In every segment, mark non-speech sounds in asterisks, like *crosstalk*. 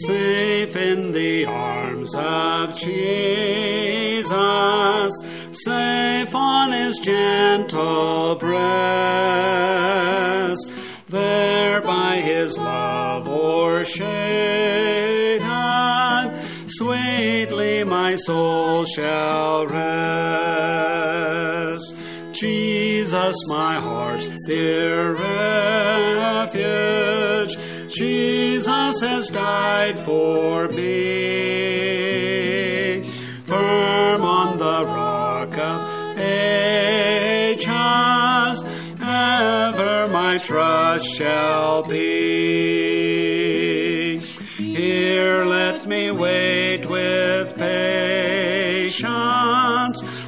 safe in the arms of Jesus, safe on his gentle breast, there by his love o'ershaken, sweetly my soul shall rest. Jesus, my heart's dear refuge, Jesus has died for me. Firm on the rock of ages, ever my trust shall be. Here let me wait with patience,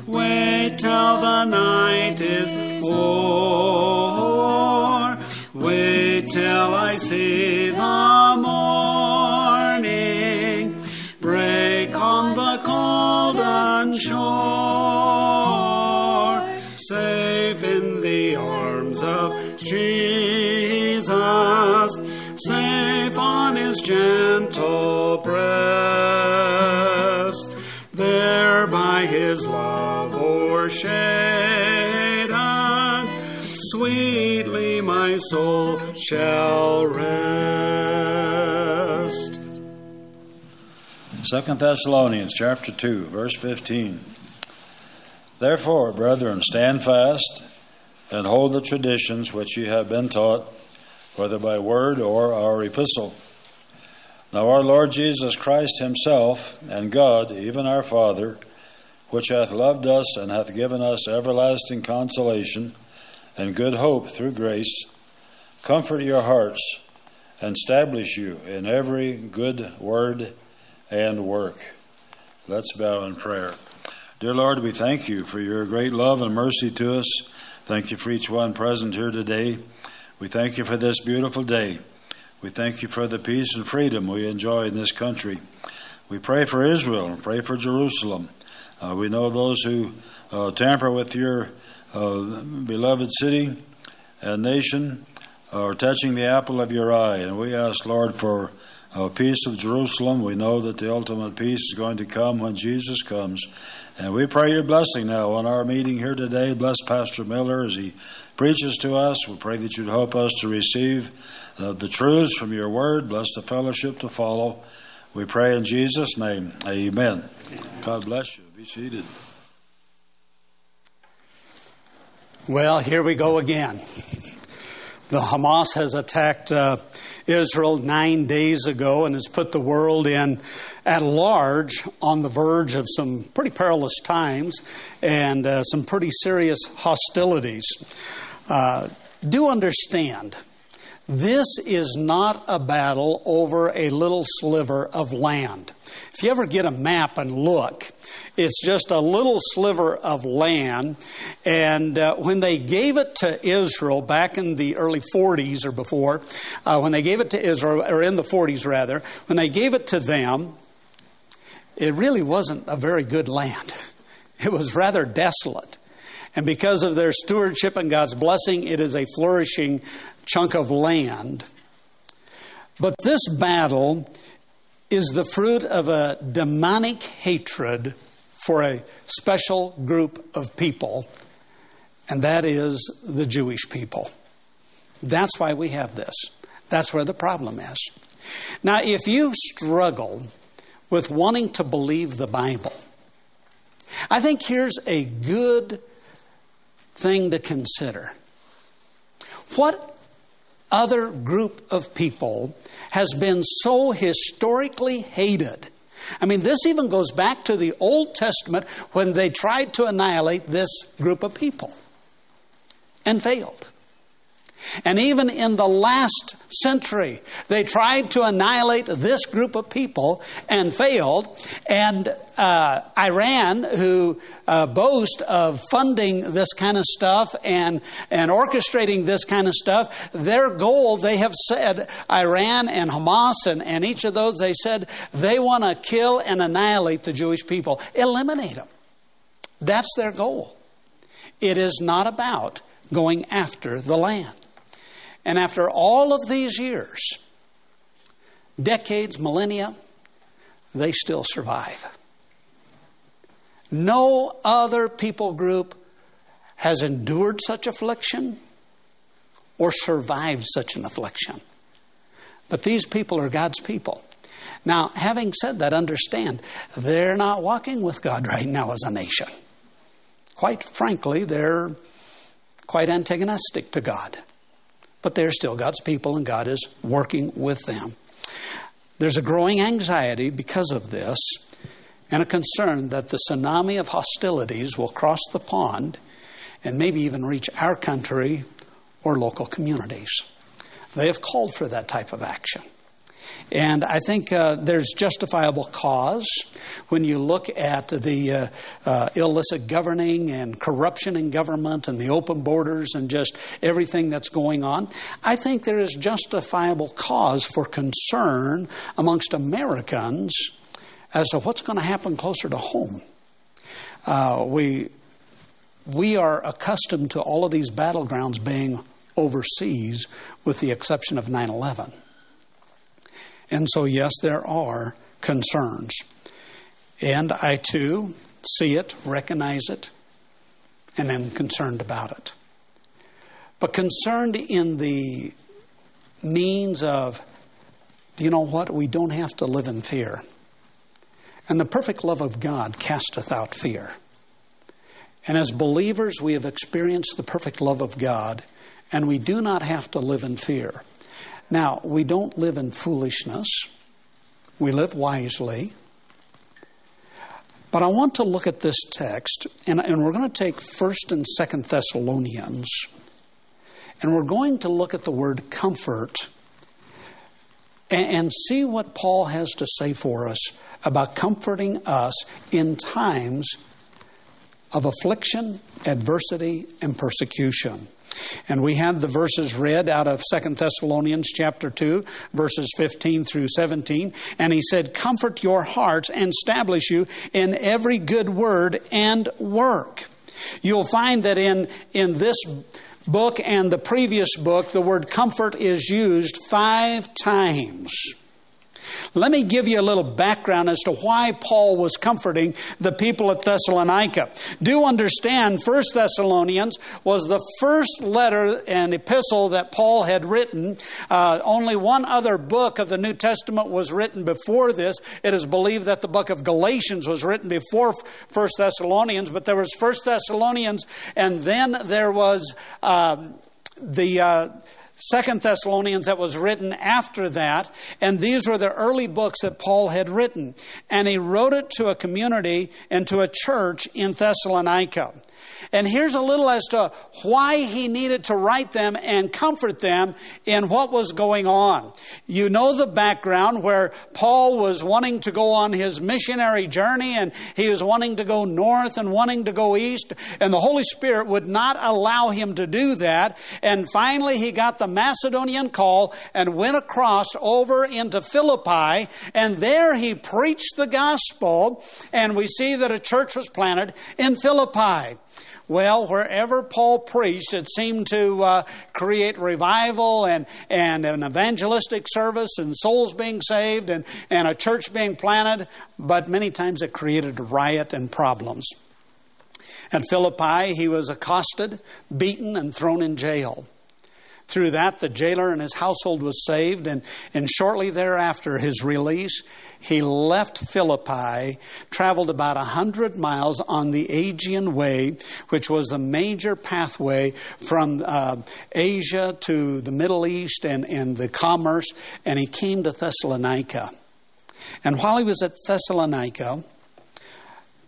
wait till the night is o'er, wait till I shore, safe in the arms of Jesus, safe on his gentle breast, there by his love o'ershaken, sweetly my soul shall rest. Second Thessalonians chapter 2, verse 15. Therefore, brethren, stand fast and hold the traditions which ye have been taught, whether by word or our epistle. Now our Lord Jesus Christ himself, and God, even our Father, which hath loved us and hath given us everlasting consolation and good hope through grace, comfort your hearts and establish you in every good word and work. Let's bow in prayer. Dear Lord, we thank you for your great love and mercy to us. Thank you for each one present here today. We thank you for this beautiful day. We thank you for the peace and freedom we enjoy in this country. We pray for Israel and pray for Jerusalem. Uh, we know those who uh, tamper with your uh, beloved city and nation are touching the apple of your eye. And we ask, Lord, for uh, peace of Jerusalem. We know that the ultimate peace is going to come when Jesus comes. And we pray your blessing now on our meeting here today. Bless Pastor Miller as he preaches to us. We pray that you'd help us to receive uh, the truths from your word. Bless the fellowship to follow. We pray in Jesus' name. Amen. God bless you. Be seated. Well, here we go again. The Hamas has attacked uh, Israel nine days ago and has put the world in at large on the verge of some pretty perilous times and uh, some pretty serious hostilities. Uh, do understand, this is not a battle over a little sliver of land. If you ever get a map and look, it's just a little sliver of land. And uh, when they gave it to Israel back in the early 40s or before, uh, when they gave it to Israel, or in the 40s rather, when they gave it to them, it really wasn't a very good land. *laughs* It was rather desolate. And because of their stewardship and God's blessing, it is a flourishing chunk of land. But this battle is the fruit of a demonic hatred for a special group of people, and that is the Jewish people. That's why we have this. That's where the problem is. Now, if you struggle with wanting to believe the Bible, I think here's a good thing to consider. What other group of people has been so historically hated? I mean, this even goes back to the Old Testament when they tried to annihilate this group of people and failed. And even in the last century, they tried to annihilate this group of people and failed. And uh, Iran, who uh, boast of funding this kind of stuff and, and orchestrating this kind of stuff, their goal, they have said, Iran and Hamas and, and each of those, they said they want to kill and annihilate the Jewish people, eliminate them. That's their goal. It is not about going after the land. And after all of these years, decades, millennia, they still survive. No other people group has endured such affliction or survived such an affliction. But these people are God's people. Now, having said that, understand they're not walking with God right now as a nation. Quite frankly, they're quite antagonistic to God. But they're still God's people, and God is working with them. There's a growing anxiety because of this and a concern that the tsunami of hostilities will cross the pond and maybe even reach our country or local communities. They have called for that type of action. And I think uh, there's justifiable cause when you look at the uh, uh, illicit governing and corruption in government and the open borders and just everything that's going on. I think there is justifiable cause for concern amongst Americans as to what's going to happen closer to home. Uh, we we are accustomed to all of these battlegrounds being overseas, with the exception of 9 11. And so, yes, there are concerns. And I too see it, recognize it, and am concerned about it. But concerned in the means of, you know what? We don't have to live in fear. And the perfect love of God casteth out fear. And as believers, we have experienced the perfect love of God, and we do not have to live in fear. Now, we don't live in foolishness, we live wisely. But I want to look at this text, and, and we're going to take 1st and 2nd Thessalonians, and we're going to look at the word comfort and, see what Paul has to say for us about comforting us in times of affliction, adversity, and persecution. And we had the verses read out of Second Thessalonians chapter 2, verses 15 through 17. And he said, Comfort your hearts and establish you in every good word and work. You'll find that in, in this book and the previous book, the word comfort is used five times. Let me give you a little background as to why Paul was comforting the people at Thessalonica. Do understand, First Thessalonians was the first letter and epistle that Paul had written. Uh, only one other book of the New Testament was written before this. It is believed that the book of Galatians was written before First Thessalonians, but there was First Thessalonians, and then there was uh, the. Uh, Second Thessalonians that was written after that, and these were the early books that Paul had written. And he wrote it to a community and to a church in Thessalonica. And here's a little as to why he needed to write them and comfort them in what was going on. You know the background where Paul was wanting to go on his missionary journey and he was wanting to go north and wanting to go east, and the Holy Spirit would not allow him to do that. And finally, he got the Macedonian call and went across over into Philippi, and there he preached the gospel, and we see that a church was planted in Philippi. Well, wherever Paul preached, it seemed to uh, create revival and, and an evangelistic service and souls being saved and, and a church being planted, but many times it created riot and problems. At Philippi, he was accosted, beaten, and thrown in jail. Through that, the jailer and his household was saved, and, and shortly thereafter, his release, he left Philippi, traveled about a hundred miles on the Egnatian Way, which was the major pathway from uh, Asia to the Middle East and, and the commerce, and he came to Thessalonica. And while he was at Thessalonica,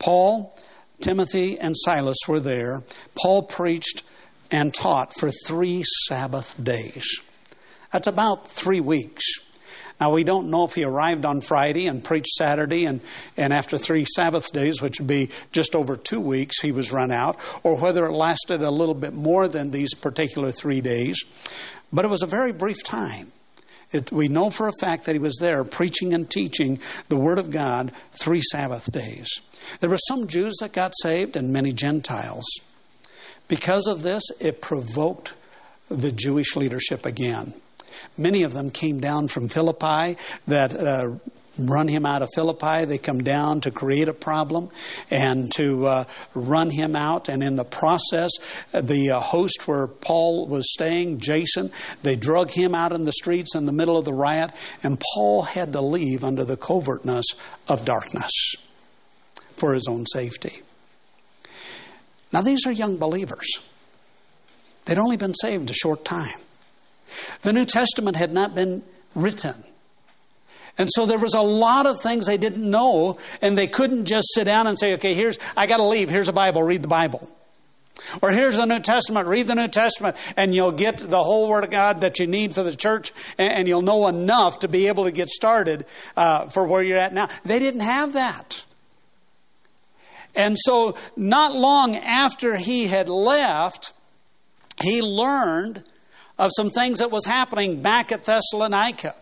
Paul, Timothy, and Silas were there. Paul preached and taught for three Sabbath days. That's about three weeks. Now, we don't know if he arrived on Friday and preached Saturday, and, and after three Sabbath days, which would be just over two weeks, he was run out, or whether it lasted a little bit more than these particular three days. But it was a very brief time. It, we know for a fact that he was there preaching and teaching the Word of God three Sabbath days. There were some Jews that got saved and many Gentiles. Because of this, it provoked the Jewish leadership again. Many of them came down from Philippi that uh, run him out of Philippi. They come down to create a problem and to uh, run him out. And in the process, the uh, host where Paul was staying, Jason, they drug him out in the streets in the middle of the riot, and Paul had to leave under the covertness of darkness for his own safety. Now, these are young believers. They'd only been saved a short time. The New Testament had not been written. And so there was a lot of things they didn't know, and they couldn't just sit down and say, okay, here's, I got to leave. Here's a Bible, read the Bible. Or here's the New Testament, read the New Testament, and you'll get the whole Word of God that you need for the church, and, you'll know enough to be able to get started uh, for where you're at now. They didn't have that. And so, not long after he had left, he learned of some things that was happening back at Thessalonica.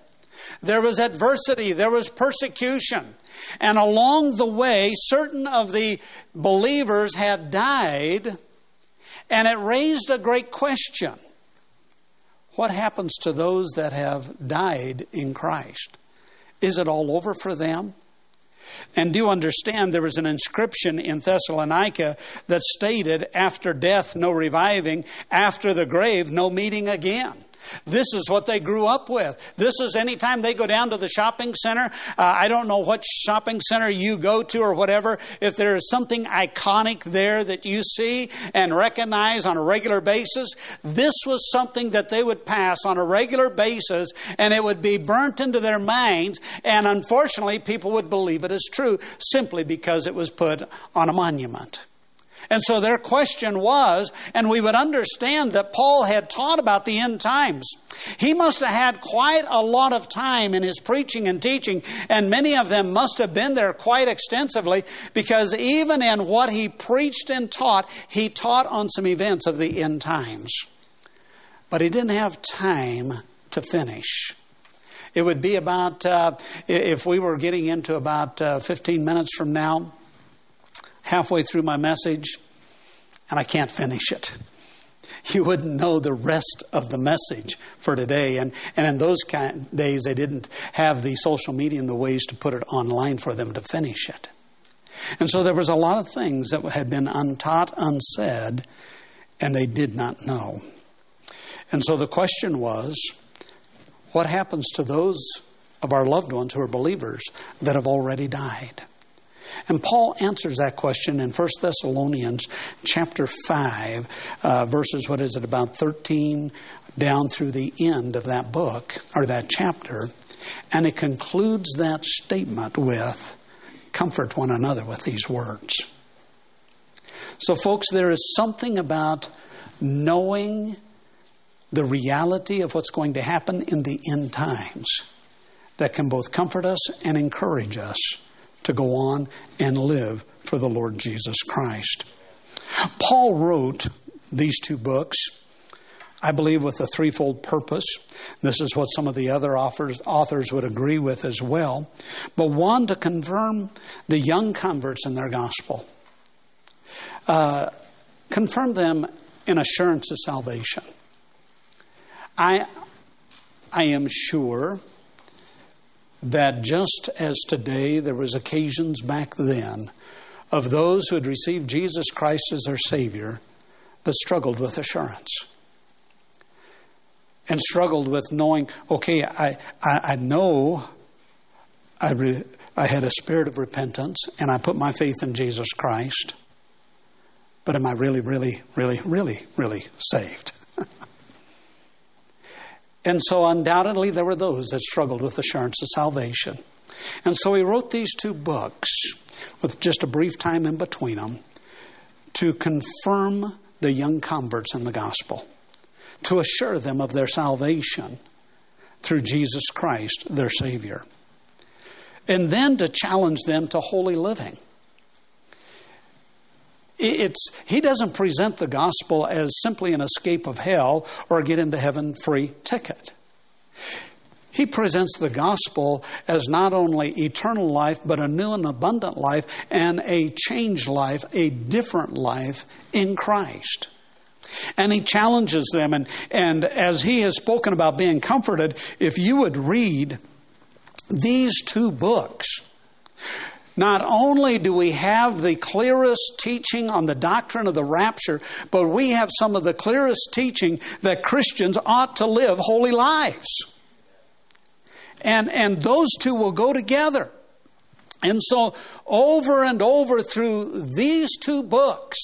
There was adversity, there was persecution. And along the way, certain of the believers had died, and it raised a great question What happens to those that have died in Christ? Is it all over for them? And do understand there was an inscription in Thessalonica that stated, after death, no reviving, after the grave, no meeting again. This is what they grew up with. This is anytime they go down to the shopping center. Uh, I don't know what shopping center you go to or whatever. If there is something iconic there that you see and recognize on a regular basis, this was something that they would pass on a regular basis and it would be burnt into their minds. And unfortunately, people would believe it as true simply because it was put on a monument. And so their question was, and we would understand that Paul had taught about the end times. He must have had quite a lot of time in his preaching and teaching, and many of them must have been there quite extensively because even in what he preached and taught, he taught on some events of the end times. But he didn't have time to finish. It would be about, uh, if we were getting into about uh, 15 minutes from now, halfway through my message and I can't finish it. *laughs* You wouldn't know the rest of the message for today. And, and in those kind of days, they didn't have the social media and the ways to put it online for them to finish it. And so there was a lot of things that had been untaught, unsaid, and they did not know. And so the question was what happens to those of our loved ones who are believers that have already died? And Paul answers that question in 1 Thessalonians chapter 5, uh, verses, what is it, about 13 down through the end of that book, or that chapter. And it concludes that statement with, Comfort one another with these words. So, folks, there is something about knowing the reality of what's going to happen in the end times that can both comfort us and encourage us to go on and live for the Lord Jesus Christ. Paul wrote these two books, I believe, with a threefold purpose. This is what some of the other authors, authors would agree with as well. But one, to confirm the young converts in their gospel, uh, confirm them in assurance of salvation. I, I am sure that just as today there was occasions back then of those who had received Jesus Christ as their Savior that struggled with assurance and struggled with knowing, okay, I, I, I know I, re, I had a spirit of repentance and I put my faith in Jesus Christ, but am I really, really, really, really, really saved? And so, undoubtedly, there were those that struggled with assurance of salvation. And so, he wrote these two books with just a brief time in between them to confirm the young converts in the gospel, to assure them of their salvation through Jesus Christ, their Savior, and then to challenge them to holy living. It's, he doesn't present the gospel as simply an escape of hell or a get into heaven free ticket. He presents the gospel as not only eternal life, but a new and abundant life and a changed life, a different life in Christ. And he challenges them. And, and as he has spoken about being comforted, if you would read these two books, not only do we have the clearest teaching on the doctrine of the rapture, but we have some of the clearest teaching that Christians ought to live holy lives. And, and those two will go together. And so, over and over through these two books,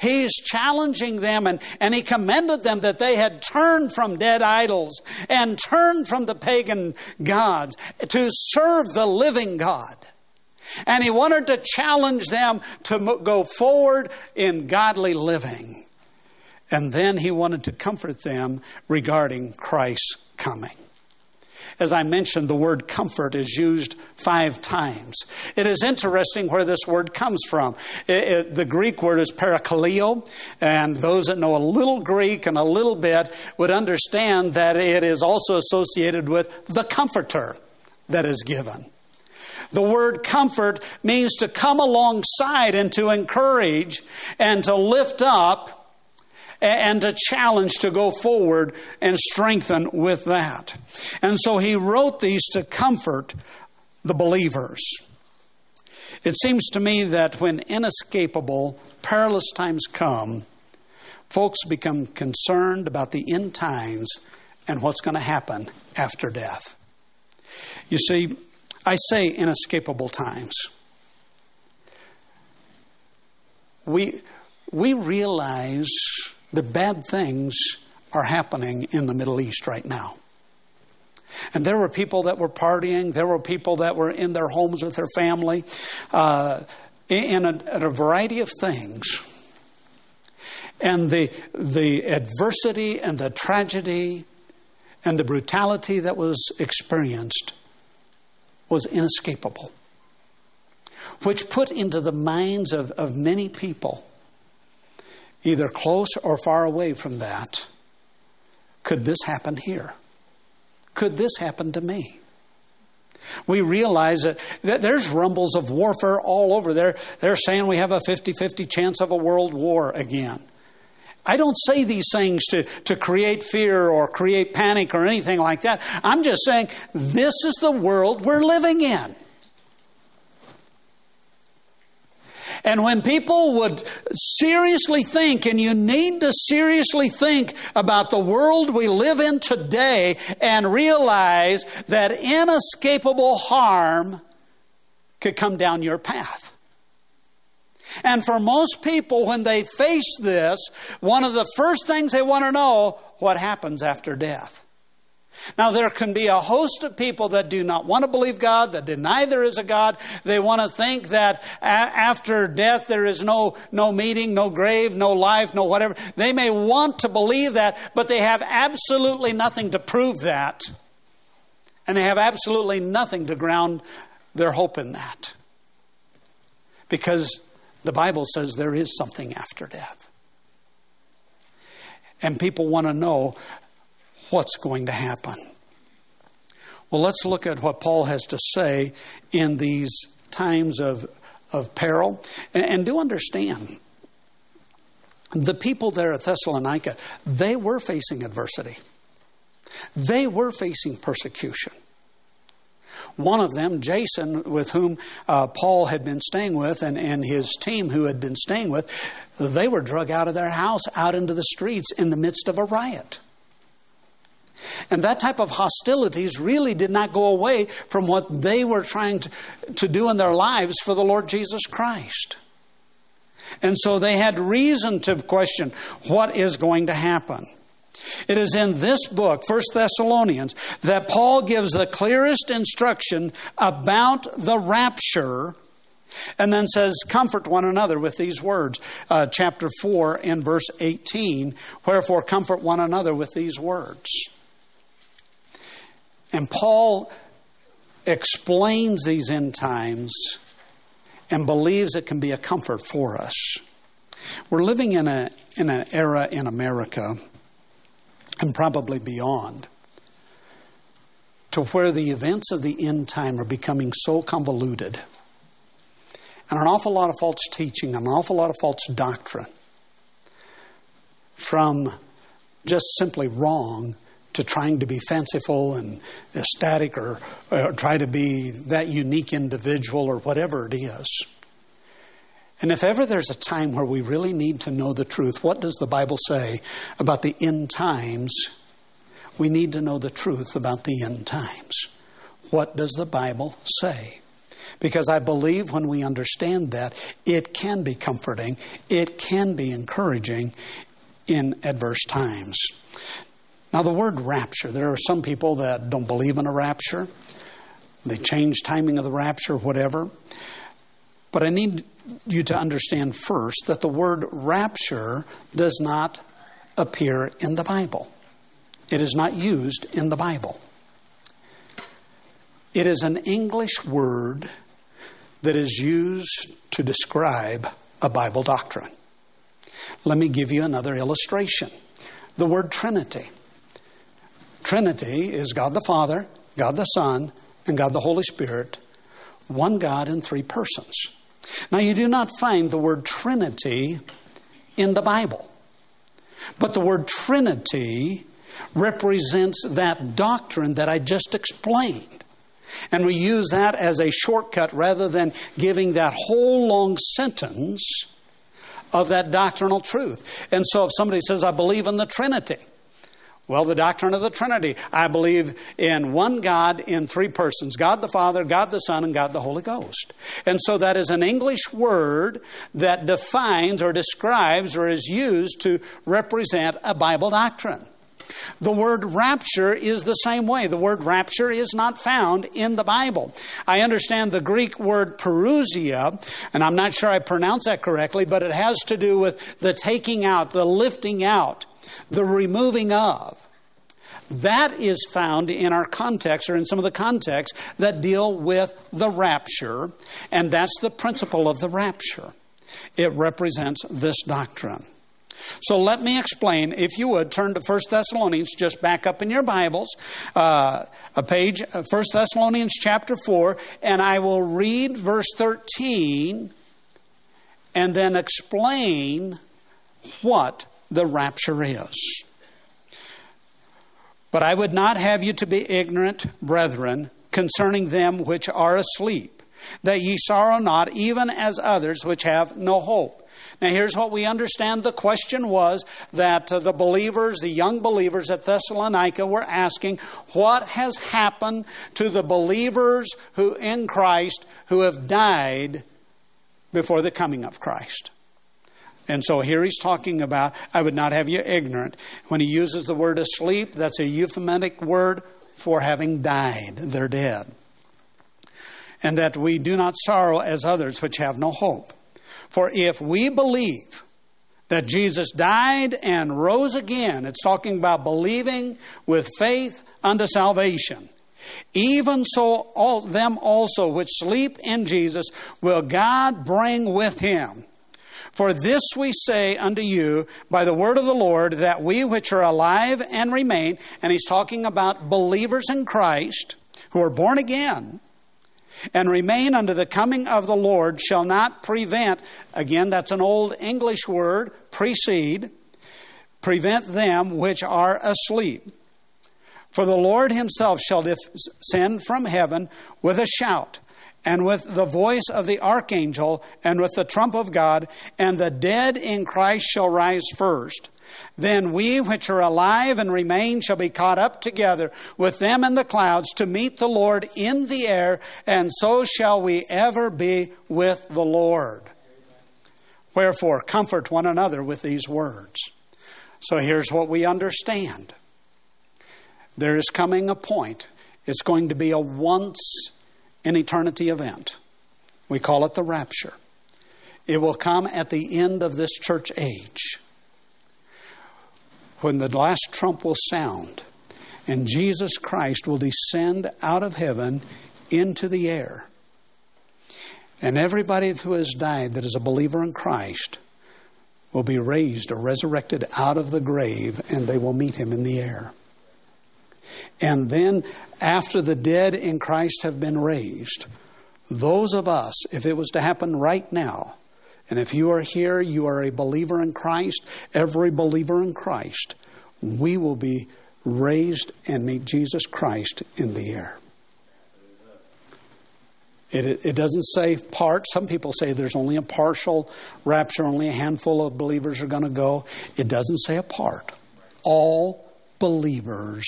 he's challenging them and, and he commended them that they had turned from dead idols and turned from the pagan gods to serve the living God. And he wanted to challenge them to go forward in godly living. And then he wanted to comfort them regarding Christ's coming. As I mentioned, the word comfort is used five times. It is interesting where this word comes from. It, it, the Greek word is parakaleo, and those that know a little Greek and a little bit would understand that it is also associated with the comforter that is given. The word comfort means to come alongside and to encourage and to lift up and to challenge to go forward and strengthen with that. And so he wrote these to comfort the believers. It seems to me that when inescapable, perilous times come, folks become concerned about the end times and what's going to happen after death. You see, I say inescapable times. We, we realize the bad things are happening in the Middle East right now. And there were people that were partying, there were people that were in their homes with their family, uh, in, a, in a variety of things. And the, the adversity and the tragedy and the brutality that was experienced was inescapable, which put into the minds of, of many people, either close or far away from that, could this happen here? Could this happen to me? We realize that, that there's rumbles of warfare all over there. They're saying we have a 50 50 chance of a world war again. I don't say these things to, to create fear or create panic or anything like that. I'm just saying this is the world we're living in. And when people would seriously think, and you need to seriously think about the world we live in today and realize that inescapable harm could come down your path. And for most people, when they face this, one of the first things they want to know what happens after death. Now, there can be a host of people that do not want to believe God, that deny there is a God. They want to think that a- after death there is no, no meeting, no grave, no life, no whatever. They may want to believe that, but they have absolutely nothing to prove that. And they have absolutely nothing to ground their hope in that. Because the Bible says there is something after death. And people want to know what's going to happen. Well, let's look at what Paul has to say in these times of, of peril. And, and do understand, the people there at Thessalonica, they were facing adversity. They were facing persecution. One of them, Jason, with whom uh, Paul had been staying with, and, and his team who had been staying with, they were drug out of their house out into the streets in the midst of a riot. And that type of hostilities really did not go away from what they were trying to, to do in their lives for the Lord Jesus Christ. And so they had reason to question what is going to happen. It is in this book, 1 Thessalonians, that Paul gives the clearest instruction about the rapture and then says, Comfort one another with these words. Uh, chapter 4 and verse 18, Wherefore comfort one another with these words. And Paul explains these end times and believes it can be a comfort for us. We're living in, a, in an era in America and probably beyond, to where the events of the end time are becoming so convoluted, and an awful lot of false teaching, an awful lot of false doctrine. from just simply wrong to trying to be fanciful and ecstatic or, or try to be that unique individual or whatever it is. And if ever there's a time where we really need to know the truth, what does the Bible say about the end times? We need to know the truth about the end times. What does the Bible say? Because I believe when we understand that, it can be comforting, it can be encouraging in adverse times. Now, the word rapture, there are some people that don't believe in a rapture. They change timing of the rapture, whatever. But I need you to understand first that the word rapture does not appear in the Bible. It is not used in the Bible. It is an English word that is used to describe a Bible doctrine. Let me give you another illustration. The word Trinity. Trinity is God the Father, God the Son, and God the Holy Spirit, one God in three persons. Now, you do not find the word Trinity in the Bible, but the word Trinity represents that doctrine that I just explained. And we use that as a shortcut rather than giving that whole long sentence of that doctrinal truth. And so if somebody says, I believe in the Trinity, well, the doctrine of the Trinity. I believe in one God in three persons God the Father, God the Son, and God the Holy Ghost. And so that is an English word that defines or describes or is used to represent a Bible doctrine. The word rapture is the same way. The word rapture is not found in the Bible. I understand the Greek word parousia, and I'm not sure I pronounce that correctly, but it has to do with the taking out, the lifting out the removing of. That is found in our context or in some of the contexts that deal with the rapture, and that's the principle of the rapture. It represents this doctrine. So let me explain. If you would turn to 1 Thessalonians, just back up in your Bibles, uh, a page, 1 uh, Thessalonians chapter 4, and I will read verse 13 and then explain what the rapture is. But I would not have you to be ignorant, brethren, concerning them which are asleep, that ye sorrow not, even as others which have no hope. Now, here's what we understand the question was that uh, the believers, the young believers at Thessalonica, were asking, What has happened to the believers who in Christ who have died before the coming of Christ? And so here he's talking about, I would not have you ignorant. When he uses the word asleep, that's a euphemistic word for having died. They're dead. And that we do not sorrow as others which have no hope. For if we believe that Jesus died and rose again, it's talking about believing with faith unto salvation. Even so, all them also which sleep in Jesus will God bring with him. For this we say unto you by the word of the Lord, that we which are alive and remain, and he's talking about believers in Christ who are born again and remain unto the coming of the Lord, shall not prevent, again, that's an old English word, precede, prevent them which are asleep. For the Lord himself shall descend from heaven with a shout and with the voice of the archangel, and with the trump of God, and the dead in Christ shall rise first. Then we which are alive and remain shall be caught up together with them in the clouds to meet the Lord in the air, and so shall we ever be with the Lord. Wherefore, comfort one another with these words. So here's what we understand there is coming a point, it's going to be a once an eternity event. We call it the rapture. It will come at the end of this church age when the last trump will sound and Jesus Christ will descend out of heaven into the air. And everybody who has died that is a believer in Christ will be raised or resurrected out of the grave and they will meet him in the air. And then, after the dead in Christ have been raised, those of us, if it was to happen right now, And if you are here, you are a believer in Christ, every believer in Christ, we will be raised and meet Jesus Christ in the air. It, it doesn't say part. Some people say there's only a partial rapture, only a handful of believers are going to go. It doesn't say a part. All believers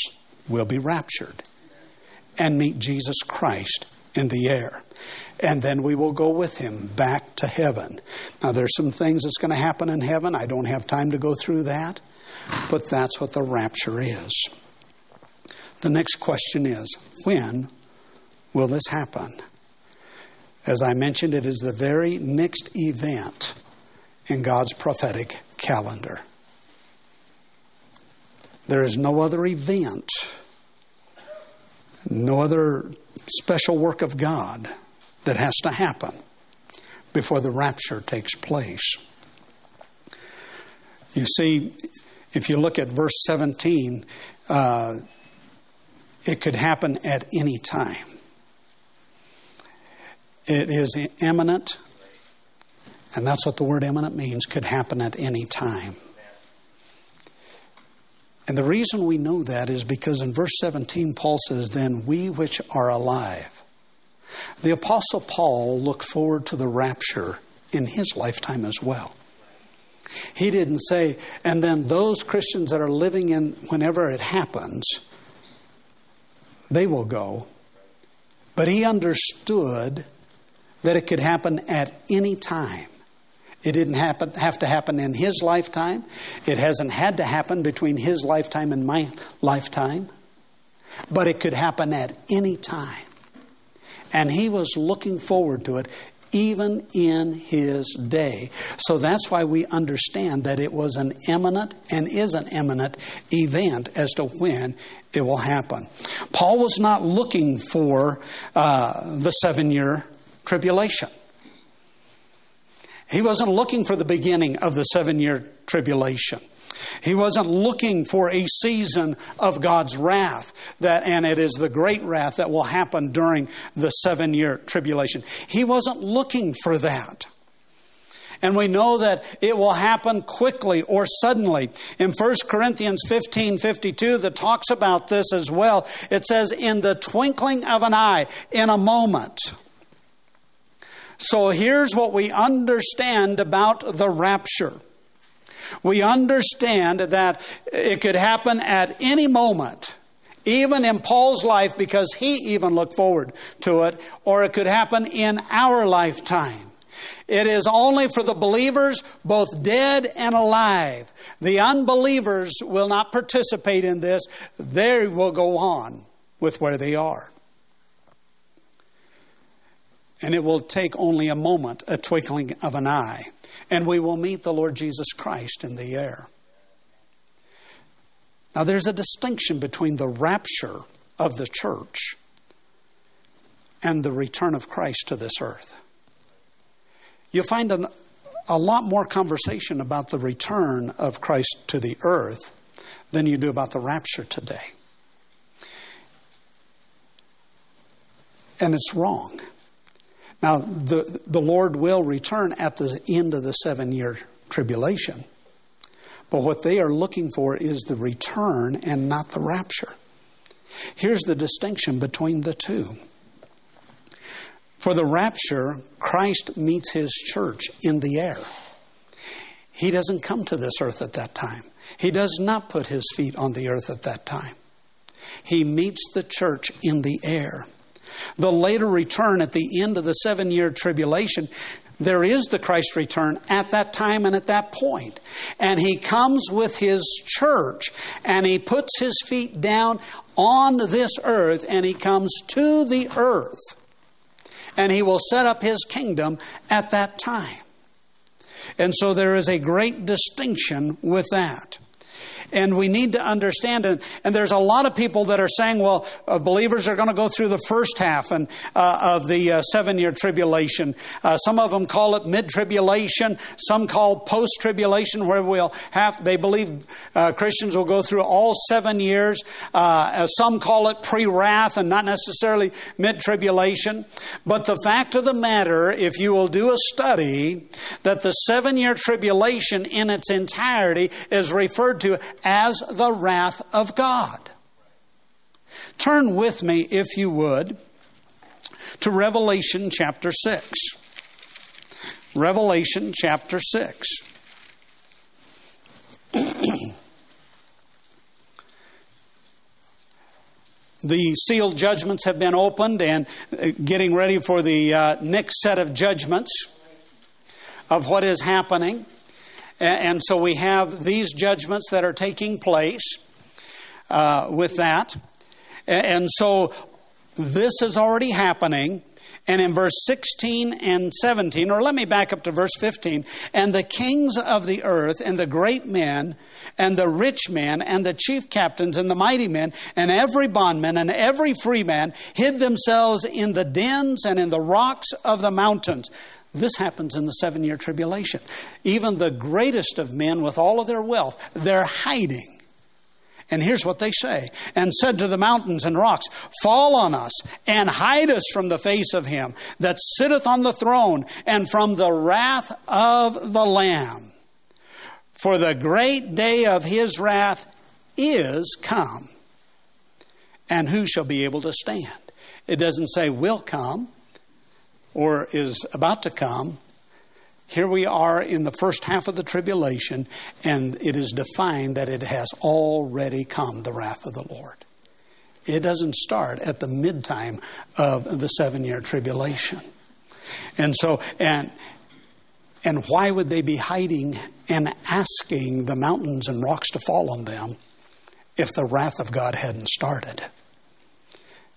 will be raptured and meet Jesus Christ in the air. And then we will go with him back to heaven. Now, there's some things that's going to happen in heaven. I don't have time to go through that, but that's what the rapture is. The next question is when will this happen? As I mentioned, it is the very next event in God's prophetic calendar. There is no other event, no other special work of God that has to happen before the rapture takes place. You see, if you look at verse 17, uh, it could happen at any time. It is imminent, and that's what the word imminent means, could happen at any time. And the reason we know that is because in verse 17, Paul says, Then we which are alive. The Apostle Paul looked forward to the rapture in his lifetime as well. He didn't say, and then those Christians that are living in whenever it happens, they will go. But he understood that it could happen at any time. It didn't happen, have to happen in his lifetime. It hasn't had to happen between his lifetime and my lifetime. But it could happen at any time. And he was looking forward to it even in his day. So that's why we understand that it was an imminent and is an imminent event as to when it will happen. Paul was not looking for uh, the seven year tribulation. He wasn't looking for the beginning of the seven year tribulation. He wasn't looking for a season of God's wrath that and it is the great wrath that will happen during the 7-year tribulation. He wasn't looking for that. And we know that it will happen quickly or suddenly. In 1 Corinthians 15 52, that talks about this as well, it says, In the twinkling of an eye, in a moment. So here's what we understand about the rapture. We understand that it could happen at any moment, even in Paul's life, because he even looked forward to it, or it could happen in our lifetime. It is only for the believers, both dead and alive. The unbelievers will not participate in this, they will go on with where they are. And it will take only a moment, a twinkling of an eye, and we will meet the Lord Jesus Christ in the air. Now, there's a distinction between the rapture of the church and the return of Christ to this earth. You'll find an, a lot more conversation about the return of Christ to the earth than you do about the rapture today. And it's wrong. Now, the, the Lord will return at the end of the seven year tribulation. But what they are looking for is the return and not the rapture. Here's the distinction between the two. For the rapture, Christ meets his church in the air. He doesn't come to this earth at that time. He does not put his feet on the earth at that time. He meets the church in the air. The later return at the end of the seven year tribulation, there is the Christ return at that time and at that point. And he comes with his church and he puts his feet down on this earth and he comes to the earth. And he will set up his kingdom at that time. And so there is a great distinction with that. And we need to understand it. And there's a lot of people that are saying, well, uh, believers are going to go through the first half and, uh, of the uh, seven year tribulation. Uh, some of them call it mid tribulation, some call post tribulation, where we'll have, they believe uh, Christians will go through all seven years. Uh, some call it pre wrath and not necessarily mid tribulation. But the fact of the matter, if you will do a study, that the seven year tribulation in its entirety is referred to as the wrath of God. Turn with me, if you would, to Revelation chapter 6. Revelation chapter 6. *clears throat* the sealed judgments have been opened and uh, getting ready for the uh, next set of judgments of what is happening. And so we have these judgments that are taking place uh, with that. And so this is already happening. And in verse 16 and 17, or let me back up to verse 15, and the kings of the earth, and the great men, and the rich men, and the chief captains, and the mighty men, and every bondman, and every free man hid themselves in the dens and in the rocks of the mountains. This happens in the seven year tribulation. Even the greatest of men, with all of their wealth, they're hiding. And here's what they say and said to the mountains and rocks, Fall on us and hide us from the face of him that sitteth on the throne and from the wrath of the Lamb. For the great day of his wrath is come. And who shall be able to stand? It doesn't say will come or is about to come. Here we are in the first half of the tribulation, and it is defined that it has already come, the wrath of the Lord. It doesn't start at the midtime of the seven year tribulation. And so, and, and why would they be hiding and asking the mountains and rocks to fall on them if the wrath of God hadn't started?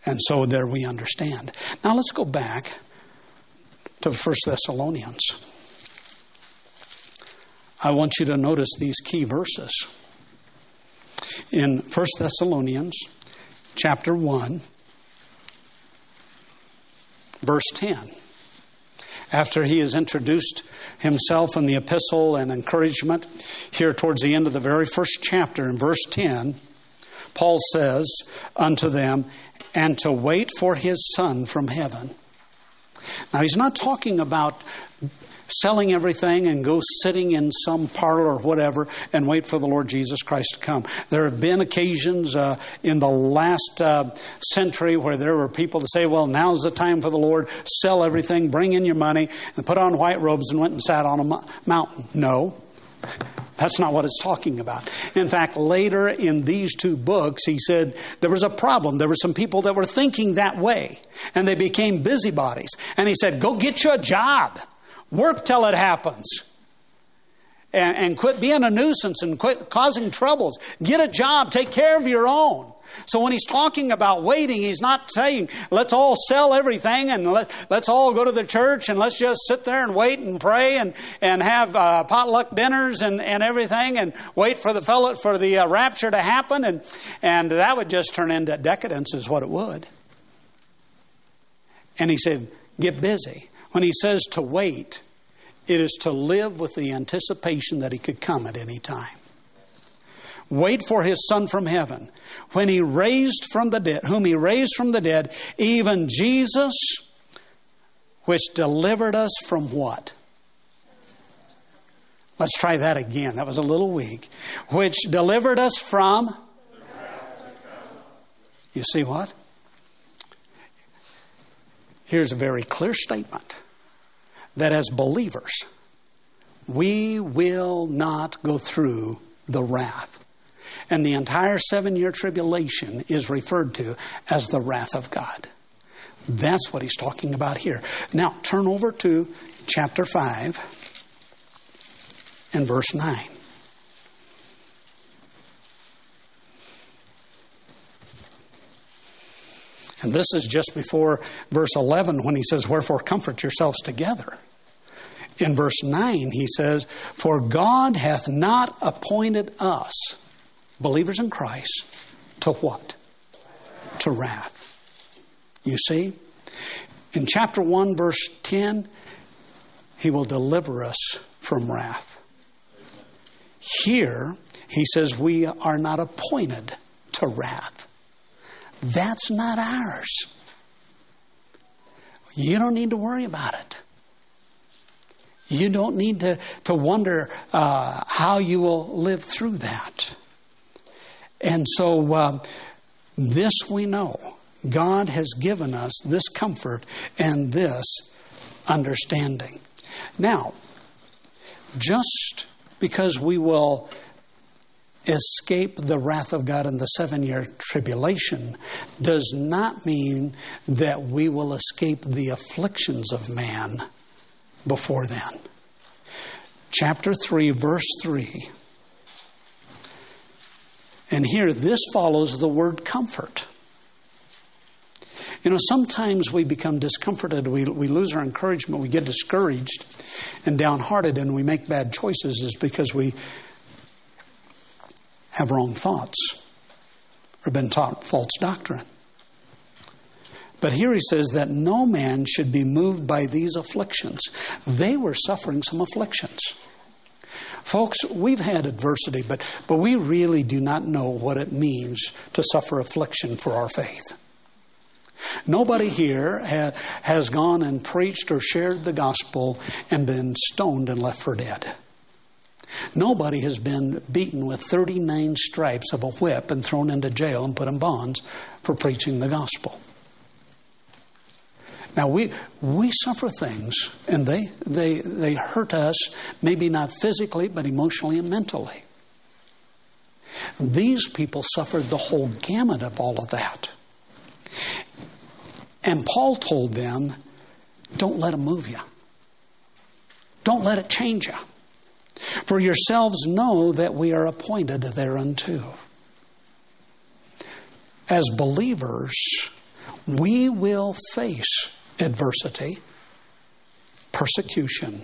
And so there we understand. Now let's go back to First Thessalonians. I want you to notice these key verses. In First Thessalonians chapter 1, verse 10. After he has introduced himself in the epistle and encouragement, here towards the end of the very first chapter, in verse 10, Paul says unto them, And to wait for his Son from heaven now, he's not talking about selling everything and go sitting in some parlor or whatever and wait for the Lord Jesus Christ to come. There have been occasions uh, in the last uh, century where there were people to say, well, now's the time for the Lord, sell everything, bring in your money, and put on white robes and went and sat on a mountain. No. That's not what it's talking about. In fact, later in these two books, he said there was a problem. There were some people that were thinking that way, and they became busybodies. And he said, Go get you a job, work till it happens. And, and quit being a nuisance and quit causing troubles. Get a job, take care of your own. So when he's talking about waiting, he's not saying, let's all sell everything and let, let's all go to the church and let's just sit there and wait and pray and, and have uh, potluck dinners and, and everything and wait for the fellow, for the uh, rapture to happen. And, and that would just turn into decadence, is what it would. And he said, get busy. When he says to wait, it is to live with the anticipation that he could come at any time. Wait for his son from heaven. When he raised from the dead, whom he raised from the dead, even Jesus, which delivered us from what? Let's try that again. That was a little weak. Which delivered us from. You see what? Here's a very clear statement that as believers, we will not go through the wrath and the entire seven year tribulation is referred to as the wrath of God. That's what he's talking about here. Now, turn over to chapter 5 and verse 9. And this is just before verse 11 when he says, Wherefore comfort yourselves together. In verse 9, he says, For God hath not appointed us believers in Christ, to what? To wrath. You see? In chapter 1, verse 10, he will deliver us from wrath. Here, he says we are not appointed to wrath. That's not ours. You don't need to worry about it. You don't need to, to wonder uh, how you will live through that. And so, uh, this we know God has given us this comfort and this understanding. Now, just because we will escape the wrath of God in the seven year tribulation does not mean that we will escape the afflictions of man before then. Chapter 3, verse 3. And here, this follows the word comfort. You know, sometimes we become discomforted, we, we lose our encouragement, we get discouraged and downhearted, and we make bad choices, is because we have wrong thoughts or been taught false doctrine. But here he says that no man should be moved by these afflictions. They were suffering some afflictions. Folks, we've had adversity, but, but we really do not know what it means to suffer affliction for our faith. Nobody here ha- has gone and preached or shared the gospel and been stoned and left for dead. Nobody has been beaten with 39 stripes of a whip and thrown into jail and put in bonds for preaching the gospel. Now we we suffer things and they they they hurt us maybe not physically but emotionally and mentally. These people suffered the whole gamut of all of that. And Paul told them, don't let it move you. Don't let it change you. For yourselves know that we are appointed thereunto. As believers, we will face adversity, persecution,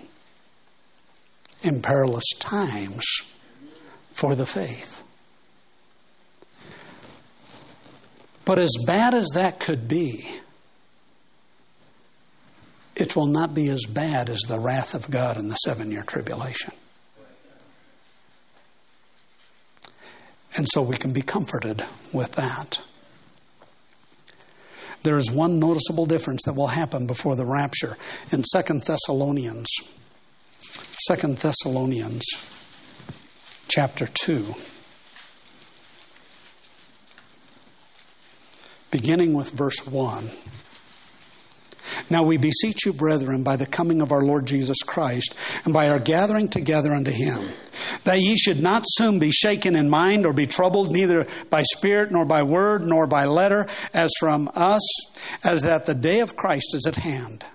in perilous times for the faith. But as bad as that could be, it will not be as bad as the wrath of God in the seven year tribulation. And so we can be comforted with that. There is one noticeable difference that will happen before the rapture in Second Thessalonians. Second Thessalonians chapter 2. Beginning with verse 1. Now we beseech you, brethren, by the coming of our Lord Jesus Christ, and by our gathering together unto him, that ye should not soon be shaken in mind or be troubled, neither by spirit, nor by word, nor by letter, as from us, as that the day of Christ is at hand.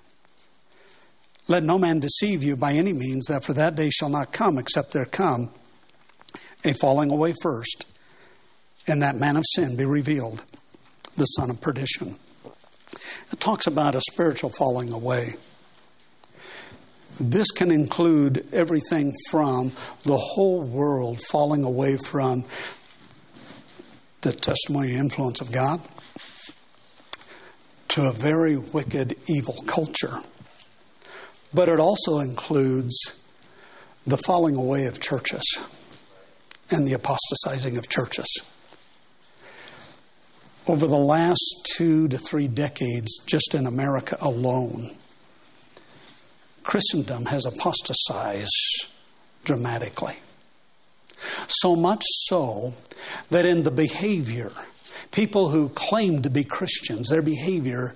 Let no man deceive you by any means, that for that day shall not come, except there come a falling away first, and that man of sin be revealed, the son of perdition it talks about a spiritual falling away. This can include everything from the whole world falling away from the testimony and influence of God to a very wicked, evil culture. But it also includes the falling away of churches and the apostatizing of churches over the last two to three decades, just in America alone, Christendom has apostatized dramatically. So much so that in the behavior, people who claim to be Christians, their behavior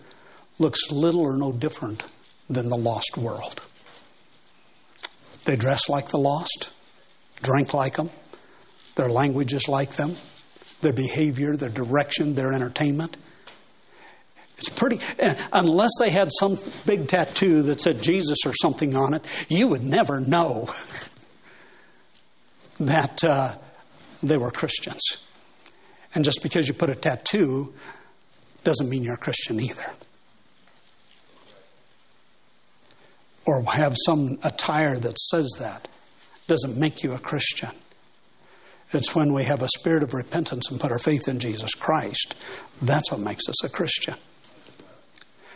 looks little or no different than the lost world. They dress like the lost, drink like them, their language is like them, their behavior, their direction, their entertainment. It's pretty, eh, unless they had some big tattoo that said Jesus or something on it, you would never know *laughs* that uh, they were Christians. And just because you put a tattoo doesn't mean you're a Christian either. Or have some attire that says that doesn't make you a Christian. It's when we have a spirit of repentance and put our faith in Jesus Christ. That's what makes us a Christian.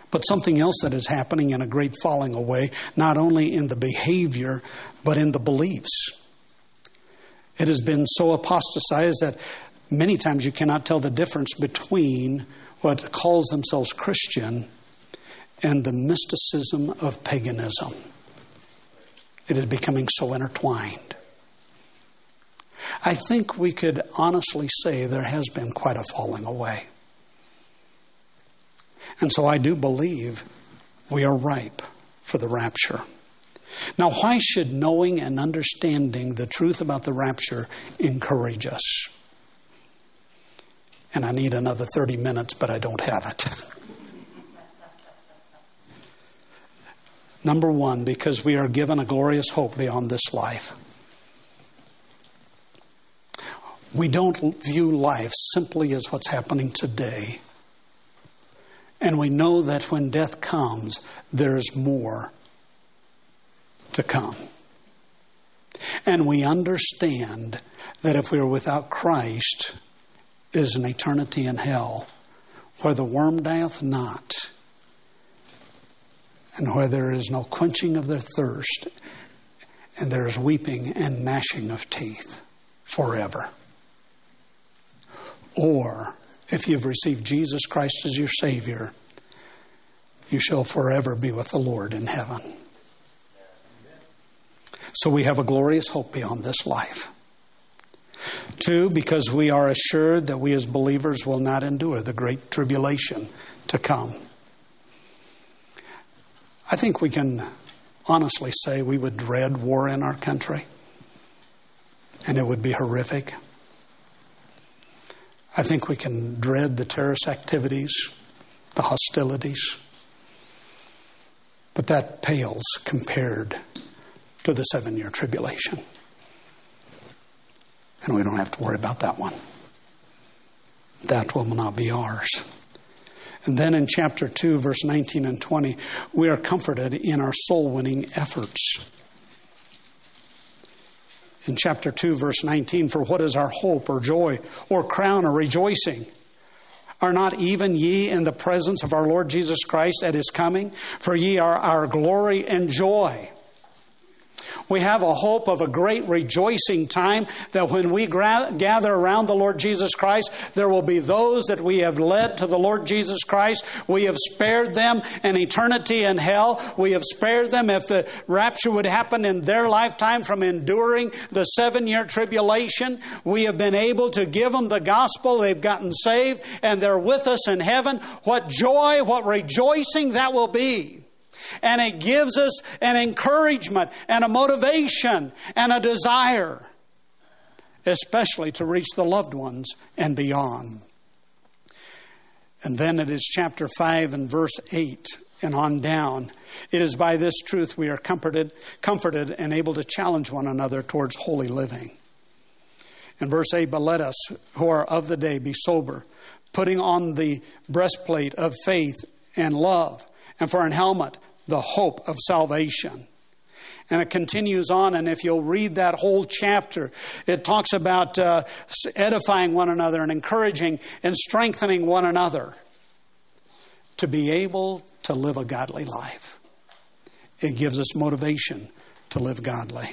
But something else that is happening in a great falling away, not only in the behavior, but in the beliefs. It has been so apostatized that many times you cannot tell the difference between what calls themselves Christian and the mysticism of paganism. It is becoming so intertwined. I think we could honestly say there has been quite a falling away. And so I do believe we are ripe for the rapture. Now, why should knowing and understanding the truth about the rapture encourage us? And I need another 30 minutes, but I don't have it. *laughs* Number one, because we are given a glorious hope beyond this life. We don't view life simply as what's happening today. And we know that when death comes, there is more to come. And we understand that if we are without Christ, is an eternity in hell, where the worm dieth not, and where there is no quenching of their thirst, and there is weeping and gnashing of teeth forever. Or, if you've received Jesus Christ as your Savior, you shall forever be with the Lord in heaven. So we have a glorious hope beyond this life. Two, because we are assured that we as believers will not endure the great tribulation to come. I think we can honestly say we would dread war in our country, and it would be horrific. I think we can dread the terrorist activities, the hostilities, but that pales compared to the seven year tribulation. And we don't have to worry about that one. That will not be ours. And then in chapter 2, verse 19 and 20, we are comforted in our soul winning efforts. In chapter 2, verse 19, for what is our hope or joy or crown or rejoicing? Are not even ye in the presence of our Lord Jesus Christ at his coming? For ye are our glory and joy. We have a hope of a great rejoicing time that when we gra- gather around the Lord Jesus Christ, there will be those that we have led to the Lord Jesus Christ. We have spared them an eternity in hell. We have spared them if the rapture would happen in their lifetime from enduring the seven year tribulation. We have been able to give them the gospel. They've gotten saved and they're with us in heaven. What joy, what rejoicing that will be. And it gives us an encouragement and a motivation and a desire, especially to reach the loved ones and beyond. And then it is chapter 5 and verse 8 and on down. It is by this truth we are comforted, comforted and able to challenge one another towards holy living. In verse 8, but let us who are of the day be sober, putting on the breastplate of faith and love, and for an helmet, the hope of salvation. And it continues on, and if you'll read that whole chapter, it talks about uh, edifying one another and encouraging and strengthening one another to be able to live a godly life. It gives us motivation to live godly.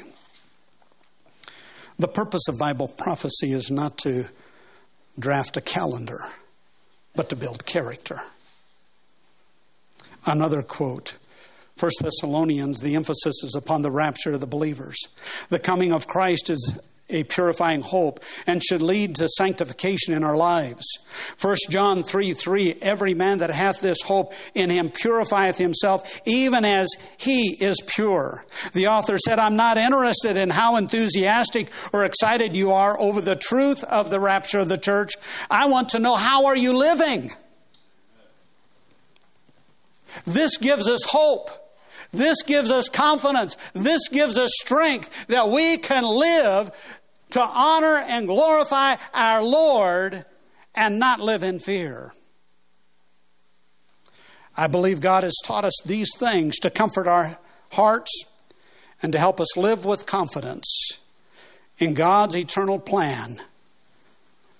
The purpose of Bible prophecy is not to draft a calendar, but to build character. Another quote First Thessalonians, the emphasis is upon the rapture of the believers. The coming of Christ is a purifying hope and should lead to sanctification in our lives. 1 John 3 3 Every man that hath this hope in him purifieth himself, even as he is pure. The author said, I'm not interested in how enthusiastic or excited you are over the truth of the rapture of the church. I want to know how are you living? This gives us hope. This gives us confidence. This gives us strength that we can live to honor and glorify our Lord and not live in fear. I believe God has taught us these things to comfort our hearts and to help us live with confidence in God's eternal plan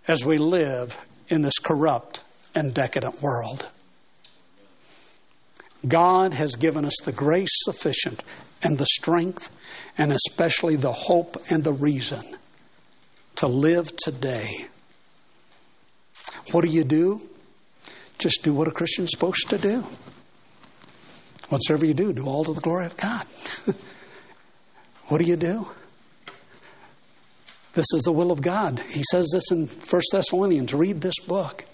as we live in this corrupt and decadent world. God has given us the grace sufficient and the strength, and especially the hope and the reason to live today. What do you do? Just do what a Christian's supposed to do. Whatsoever you do, do all to the glory of God. *laughs* what do you do? This is the will of God. He says this in 1 Thessalonians read this book.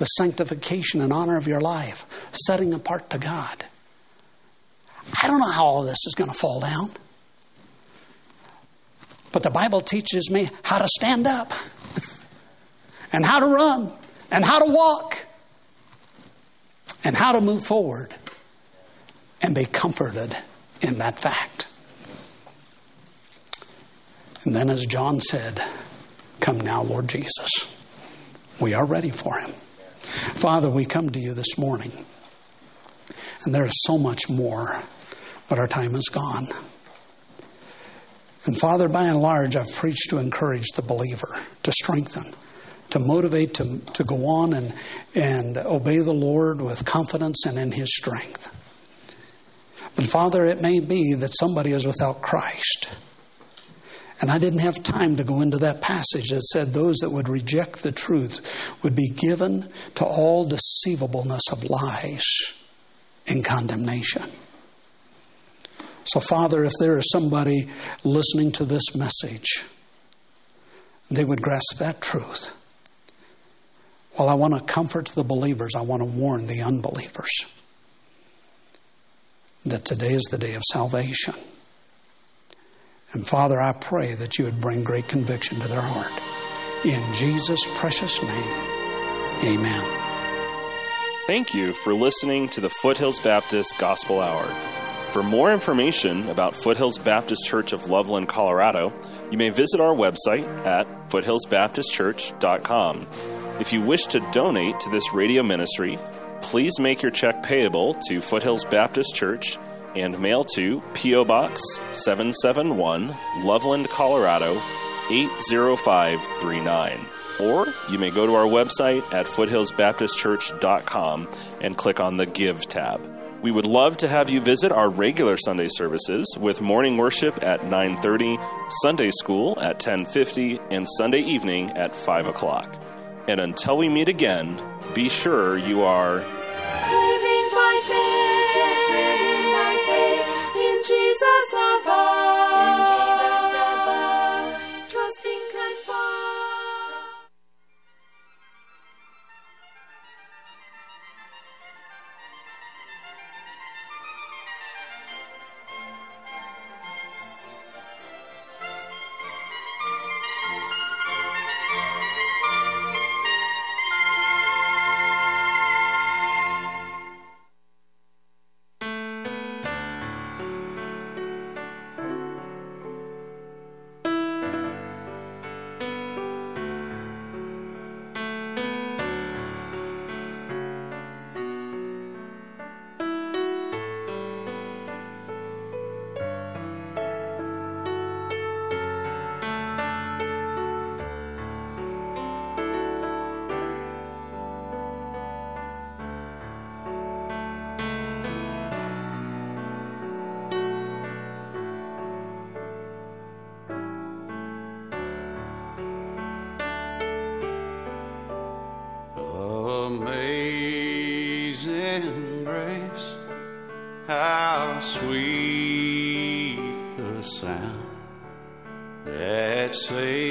The sanctification and honor of your life, setting apart to God. I don't know how all this is going to fall down. But the Bible teaches me how to stand up, *laughs* and how to run, and how to walk, and how to move forward, and be comforted in that fact. And then, as John said, Come now, Lord Jesus. We are ready for him. Father, we come to you this morning, and there is so much more, but our time is gone. And Father, by and large, I've preached to encourage the believer, to strengthen, to motivate, to, to go on and, and obey the Lord with confidence and in His strength. But Father, it may be that somebody is without Christ. And I didn't have time to go into that passage that said those that would reject the truth would be given to all deceivableness of lies and condemnation. So, Father, if there is somebody listening to this message, they would grasp that truth. While I want to comfort the believers, I want to warn the unbelievers that today is the day of salvation. And Father, I pray that you would bring great conviction to their heart. In Jesus' precious name, amen. Thank you for listening to the Foothills Baptist Gospel Hour. For more information about Foothills Baptist Church of Loveland, Colorado, you may visit our website at foothillsbaptistchurch.com. If you wish to donate to this radio ministry, please make your check payable to Foothills Baptist Church and mail to P.O. Box 771, Loveland, Colorado 80539. Or you may go to our website at foothillsbaptistchurch.com and click on the Give tab. We would love to have you visit our regular Sunday services with morning worship at 9:30, Sunday school at 10:50, and Sunday evening at 5 o'clock. And until we meet again, be sure you are that saved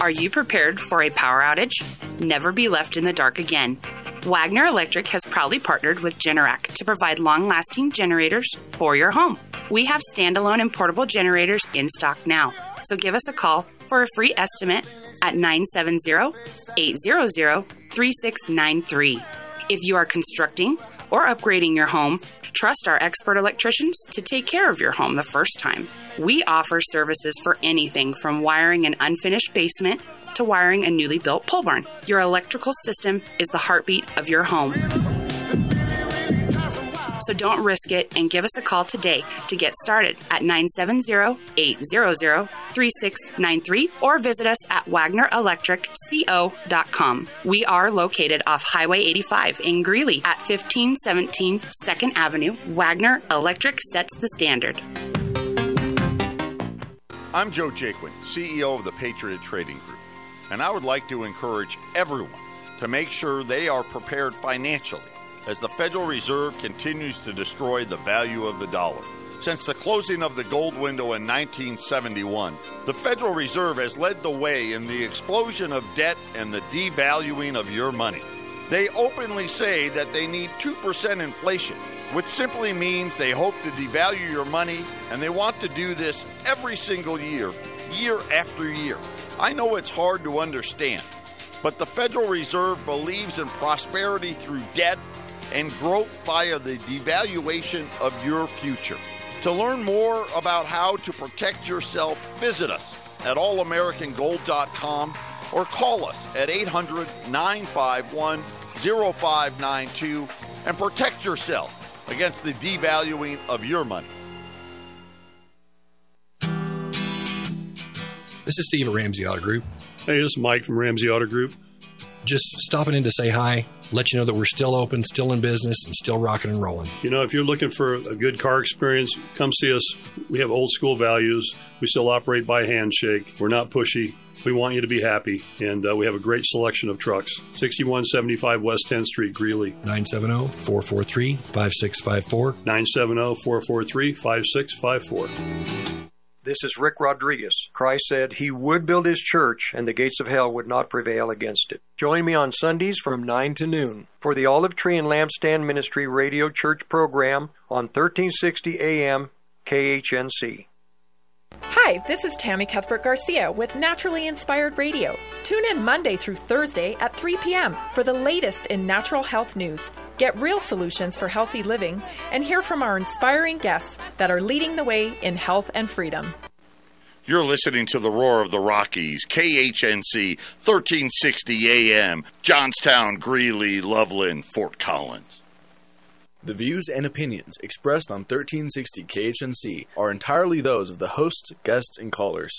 Are you prepared for a power outage? Never be left in the dark again. Wagner Electric has proudly partnered with Generac to provide long lasting generators for your home. We have standalone and portable generators in stock now, so give us a call for a free estimate at 970 800 3693. If you are constructing or upgrading your home, trust our expert electricians to take care of your home the first time. We offer services for anything from wiring an unfinished basement to wiring a newly built pole barn. Your electrical system is the heartbeat of your home. So don't risk it and give us a call today to get started at 970-800-3693 or visit us at wagnerelectricco.com. We are located off Highway 85 in Greeley at 1517 2nd Avenue. Wagner Electric sets the standard. I'm Joe Jaquin, CEO of the Patriot Trading Group, and I would like to encourage everyone to make sure they are prepared financially as the Federal Reserve continues to destroy the value of the dollar. Since the closing of the gold window in 1971, the Federal Reserve has led the way in the explosion of debt and the devaluing of your money. They openly say that they need 2% inflation, which simply means they hope to devalue your money, and they want to do this every single year, year after year. I know it's hard to understand, but the Federal Reserve believes in prosperity through debt and growth via the devaluation of your future. To learn more about how to protect yourself, visit us at allamericangold.com or call us at 800 951 0592 and protect yourself against the devaluing of your money. This is Steve at Ramsey Auto Group. Hey, this is Mike from Ramsey Auto Group. Just stopping in to say hi, let you know that we're still open, still in business, and still rocking and rolling. You know, if you're looking for a good car experience, come see us. We have old school values. We still operate by handshake. We're not pushy. We want you to be happy, and uh, we have a great selection of trucks. 6175 West 10th Street, Greeley. 970 443 5654. 970 443 5654. This is Rick Rodriguez. Christ said he would build his church and the gates of hell would not prevail against it. Join me on Sundays from 9 to noon for the Olive Tree and Lampstand Ministry Radio Church program on 1360 AM KHNC. Hi, this is Tammy Cuthbert Garcia with Naturally Inspired Radio. Tune in Monday through Thursday at 3 p.m. for the latest in natural health news. Get real solutions for healthy living and hear from our inspiring guests that are leading the way in health and freedom. You're listening to the Roar of the Rockies, KHNC 1360 AM, Johnstown, Greeley, Loveland, Fort Collins. The views and opinions expressed on 1360 KHNC are entirely those of the hosts, guests, and callers.